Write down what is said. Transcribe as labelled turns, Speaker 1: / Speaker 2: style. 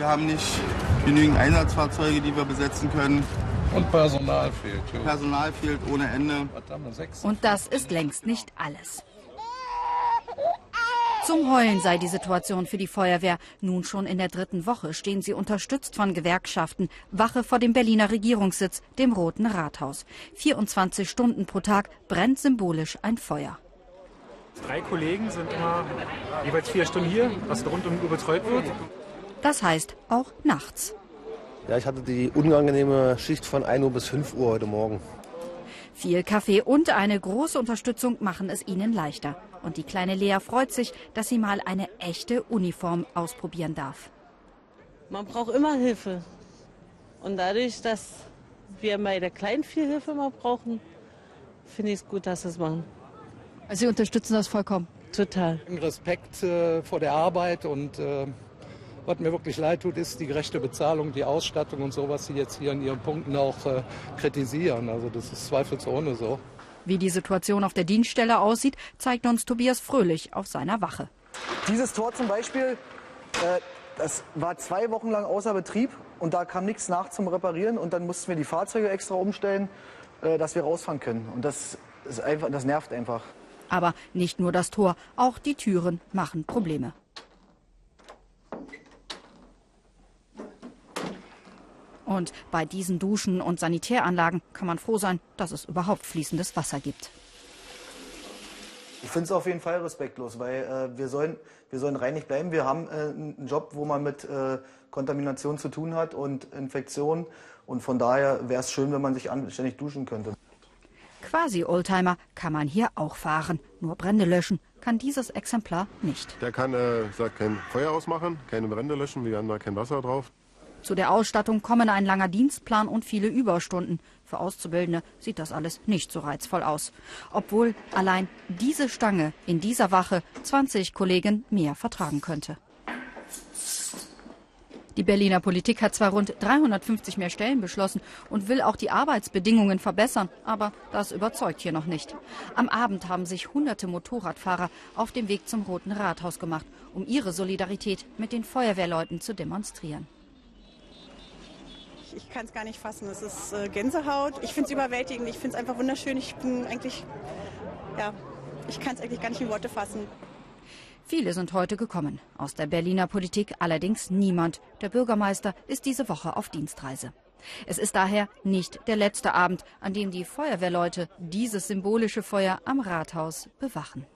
Speaker 1: Wir haben nicht genügend Einsatzfahrzeuge, die wir besetzen können.
Speaker 2: Und Personal fehlt. Ja.
Speaker 1: Personal fehlt ohne Ende.
Speaker 3: Und das ist längst nicht alles. Zum Heulen sei die Situation für die Feuerwehr. Nun schon in der dritten Woche stehen sie unterstützt von Gewerkschaften Wache vor dem Berliner Regierungssitz, dem Roten Rathaus. 24 Stunden pro Tag brennt symbolisch ein Feuer.
Speaker 4: Drei Kollegen sind immer jeweils vier Stunden hier, was rund um betreut wird.
Speaker 3: Das heißt auch nachts.
Speaker 5: Ja, ich hatte die unangenehme Schicht von 1 Uhr bis 5 Uhr heute Morgen.
Speaker 3: Viel Kaffee und eine große Unterstützung machen es ihnen leichter. Und die kleine Lea freut sich, dass sie mal eine echte Uniform ausprobieren darf.
Speaker 6: Man braucht immer Hilfe. Und dadurch, dass wir bei der Kleinen viel Hilfe mal brauchen, finde ich es gut, dass sie es machen.
Speaker 3: Also Sie unterstützen das vollkommen?
Speaker 6: Total.
Speaker 2: Respekt äh, vor der Arbeit und äh, was mir wirklich leid tut, ist die gerechte Bezahlung, die Ausstattung und so, was Sie jetzt hier in Ihren Punkten auch äh, kritisieren. Also das ist zweifelsohne so.
Speaker 3: Wie die Situation auf der Dienststelle aussieht, zeigt uns Tobias Fröhlich auf seiner Wache.
Speaker 7: Dieses Tor zum Beispiel, äh, das war zwei Wochen lang außer Betrieb und da kam nichts nach zum Reparieren und dann mussten wir die Fahrzeuge extra umstellen, äh, dass wir rausfahren können. Und das, ist einfach, das nervt einfach.
Speaker 3: Aber nicht nur das Tor, auch die Türen machen Probleme. Und bei diesen Duschen und Sanitäranlagen kann man froh sein, dass es überhaupt fließendes Wasser gibt.
Speaker 7: Ich finde es auf jeden Fall respektlos, weil äh, wir, sollen, wir sollen reinig bleiben. Wir haben äh, einen Job, wo man mit äh, Kontamination zu tun hat und Infektionen. Und von daher wäre es schön, wenn man sich anständig duschen könnte.
Speaker 3: Quasi Oldtimer kann man hier auch fahren. Nur Brände löschen kann dieses Exemplar nicht.
Speaker 8: Der kann äh, sagt, kein Feuer ausmachen, keine Brände löschen, wir haben da kein Wasser drauf.
Speaker 3: Zu der Ausstattung kommen ein langer Dienstplan und viele Überstunden. Für Auszubildende sieht das alles nicht so reizvoll aus. Obwohl allein diese Stange in dieser Wache 20 Kollegen mehr vertragen könnte. Die Berliner Politik hat zwar rund 350 mehr Stellen beschlossen und will auch die Arbeitsbedingungen verbessern, aber das überzeugt hier noch nicht. Am Abend haben sich hunderte Motorradfahrer auf dem Weg zum Roten Rathaus gemacht, um ihre Solidarität mit den Feuerwehrleuten zu demonstrieren.
Speaker 9: Ich kann es gar nicht fassen. Es ist äh, Gänsehaut. Ich finde es überwältigend. Ich finde es einfach wunderschön. Ich bin eigentlich, ja, ich kann es eigentlich gar nicht in Worte fassen.
Speaker 3: Viele sind heute gekommen. Aus der Berliner Politik allerdings niemand. Der Bürgermeister ist diese Woche auf Dienstreise. Es ist daher nicht der letzte Abend, an dem die Feuerwehrleute dieses symbolische Feuer am Rathaus bewachen.